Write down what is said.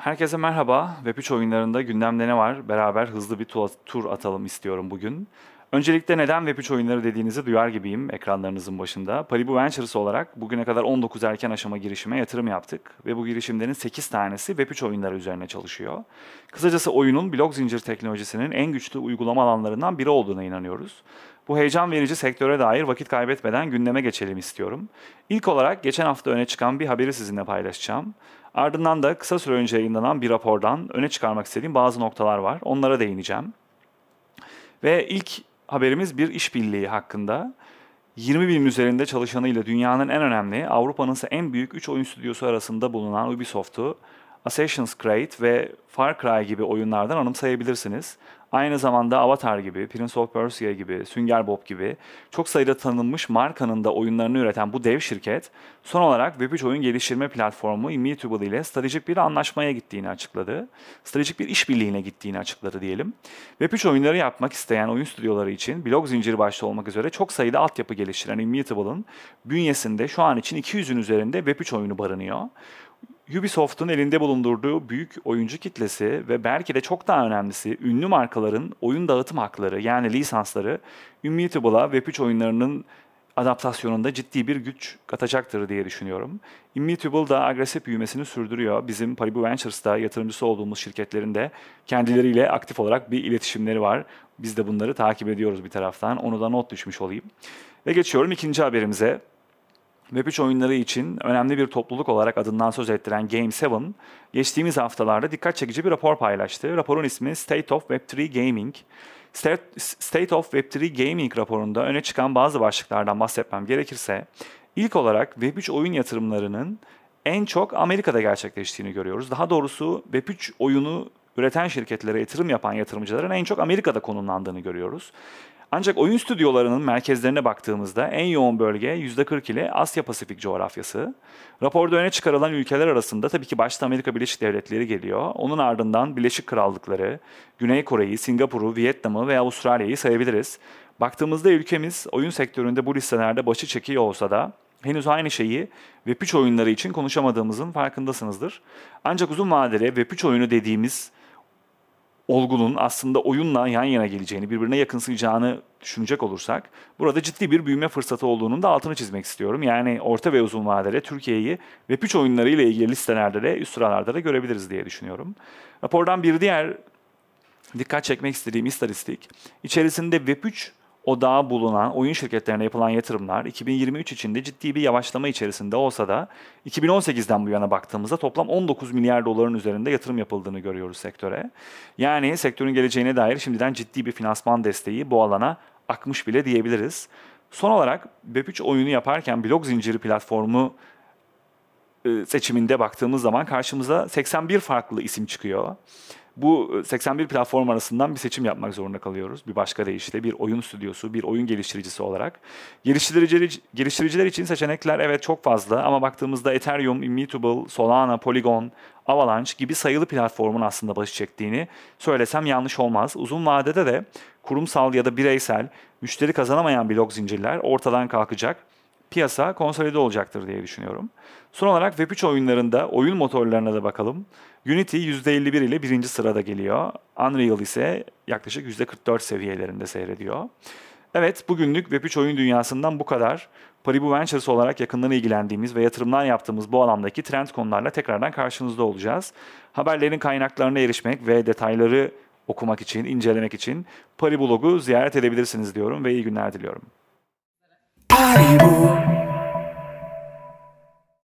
Herkese merhaba. Web3 oyunlarında gündemde ne var? Beraber hızlı bir tur atalım istiyorum bugün. Öncelikle neden Web3 oyunları dediğinizi duyar gibiyim ekranlarınızın başında. Palibu Ventures olarak bugüne kadar 19 erken aşama girişime yatırım yaptık ve bu girişimlerin 8 tanesi Web3 oyunları üzerine çalışıyor. Kısacası oyunun blok zincir teknolojisinin en güçlü uygulama alanlarından biri olduğuna inanıyoruz. Bu heyecan verici sektöre dair vakit kaybetmeden gündeme geçelim istiyorum. İlk olarak geçen hafta öne çıkan bir haberi sizinle paylaşacağım. Ardından da kısa süre önce yayınlanan bir rapordan öne çıkarmak istediğim bazı noktalar var. Onlara değineceğim. Ve ilk haberimiz bir işbirliği hakkında. 20 bin üzerinde çalışanıyla dünyanın en önemli, Avrupa'nın ise en büyük 3 oyun stüdyosu arasında bulunan Ubisoft'u Assassin's Creed ve Far Cry gibi oyunlardan anımsayabilirsiniz. Aynı zamanda Avatar gibi, Prince of Persia gibi, Sünger Bob gibi çok sayıda tanınmış markanın da oyunlarını üreten bu dev şirket son olarak Web3 oyun geliştirme platformu Immutable ile stratejik bir anlaşmaya gittiğini açıkladı. Stratejik bir işbirliğine gittiğini açıkladı diyelim. Web3 oyunları yapmak isteyen oyun stüdyoları için blok zinciri başta olmak üzere çok sayıda altyapı geliştiren Immutable'ın bünyesinde şu an için 200'ün üzerinde Web3 oyunu barınıyor. Ubisoft'un elinde bulundurduğu büyük oyuncu kitlesi ve belki de çok daha önemlisi ünlü markaların oyun dağıtım hakları yani lisansları Immutable'a Web3 oyunlarının adaptasyonunda ciddi bir güç katacaktır diye düşünüyorum. Immutable da agresif büyümesini sürdürüyor. Bizim Paribu Ventures'ta yatırımcısı olduğumuz şirketlerin de kendileriyle aktif olarak bir iletişimleri var. Biz de bunları takip ediyoruz bir taraftan. Onu da not düşmüş olayım. Ve geçiyorum ikinci haberimize. Web3 oyunları için önemli bir topluluk olarak adından söz ettiren Game7, geçtiğimiz haftalarda dikkat çekici bir rapor paylaştı. Raporun ismi State of Web3 Gaming. State of Web3 Gaming raporunda öne çıkan bazı başlıklardan bahsetmem gerekirse, ilk olarak Web3 oyun yatırımlarının en çok Amerika'da gerçekleştiğini görüyoruz. Daha doğrusu Web3 oyunu üreten şirketlere yatırım yapan yatırımcıların en çok Amerika'da konumlandığını görüyoruz. Ancak oyun stüdyolarının merkezlerine baktığımızda en yoğun bölge %40 ile Asya Pasifik coğrafyası. Raporda öne çıkarılan ülkeler arasında tabii ki başta Amerika Birleşik Devletleri geliyor. Onun ardından Birleşik Krallıkları, Güney Kore'yi, Singapur'u, Vietnam'ı ve Avustralya'yı sayabiliriz. Baktığımızda ülkemiz oyun sektöründe bu listelerde başı çekiyor olsa da henüz aynı şeyi Web3 oyunları için konuşamadığımızın farkındasınızdır. Ancak uzun vadeli Web3 oyunu dediğimiz olgunun aslında oyunla yan yana geleceğini, birbirine yakınsayacağını düşünecek olursak burada ciddi bir büyüme fırsatı olduğunun da altını çizmek istiyorum. Yani orta ve uzun vadede Türkiye'yi Web3 oyunları ile ilgili listelerde de üst sıralarda da görebiliriz diye düşünüyorum. Rapordan bir diğer dikkat çekmek istediğim istatistik içerisinde Web3 odağı bulunan oyun şirketlerine yapılan yatırımlar 2023 içinde ciddi bir yavaşlama içerisinde olsa da 2018'den bu yana baktığımızda toplam 19 milyar doların üzerinde yatırım yapıldığını görüyoruz sektöre. Yani sektörün geleceğine dair şimdiden ciddi bir finansman desteği bu alana akmış bile diyebiliriz. Son olarak Web3 oyunu yaparken blok zinciri platformu e, seçiminde baktığımız zaman karşımıza 81 farklı isim çıkıyor bu 81 e, platform arasından bir seçim yapmak zorunda kalıyoruz. Bir başka deyişle bir oyun stüdyosu, bir oyun geliştiricisi olarak. Geliştiriciler, geliştiriciler için seçenekler evet çok fazla ama baktığımızda Ethereum, Immutable, Solana, Polygon, Avalanche gibi sayılı platformun aslında başı çektiğini söylesem yanlış olmaz. Uzun vadede de kurumsal ya da bireysel müşteri kazanamayan blok zincirler ortadan kalkacak piyasa konsolide olacaktır diye düşünüyorum. Son olarak Web3 oyunlarında oyun motorlarına da bakalım. Unity %51 ile birinci sırada geliyor. Unreal ise yaklaşık %44 seviyelerinde seyrediyor. Evet, bugünlük Web3 oyun dünyasından bu kadar. Paribu Ventures olarak yakından ilgilendiğimiz ve yatırımlar yaptığımız bu alandaki trend konularla tekrardan karşınızda olacağız. Haberlerin kaynaklarına erişmek ve detayları okumak için, incelemek için Paribu blogu ziyaret edebilirsiniz diyorum ve iyi günler diliyorum. Paribu.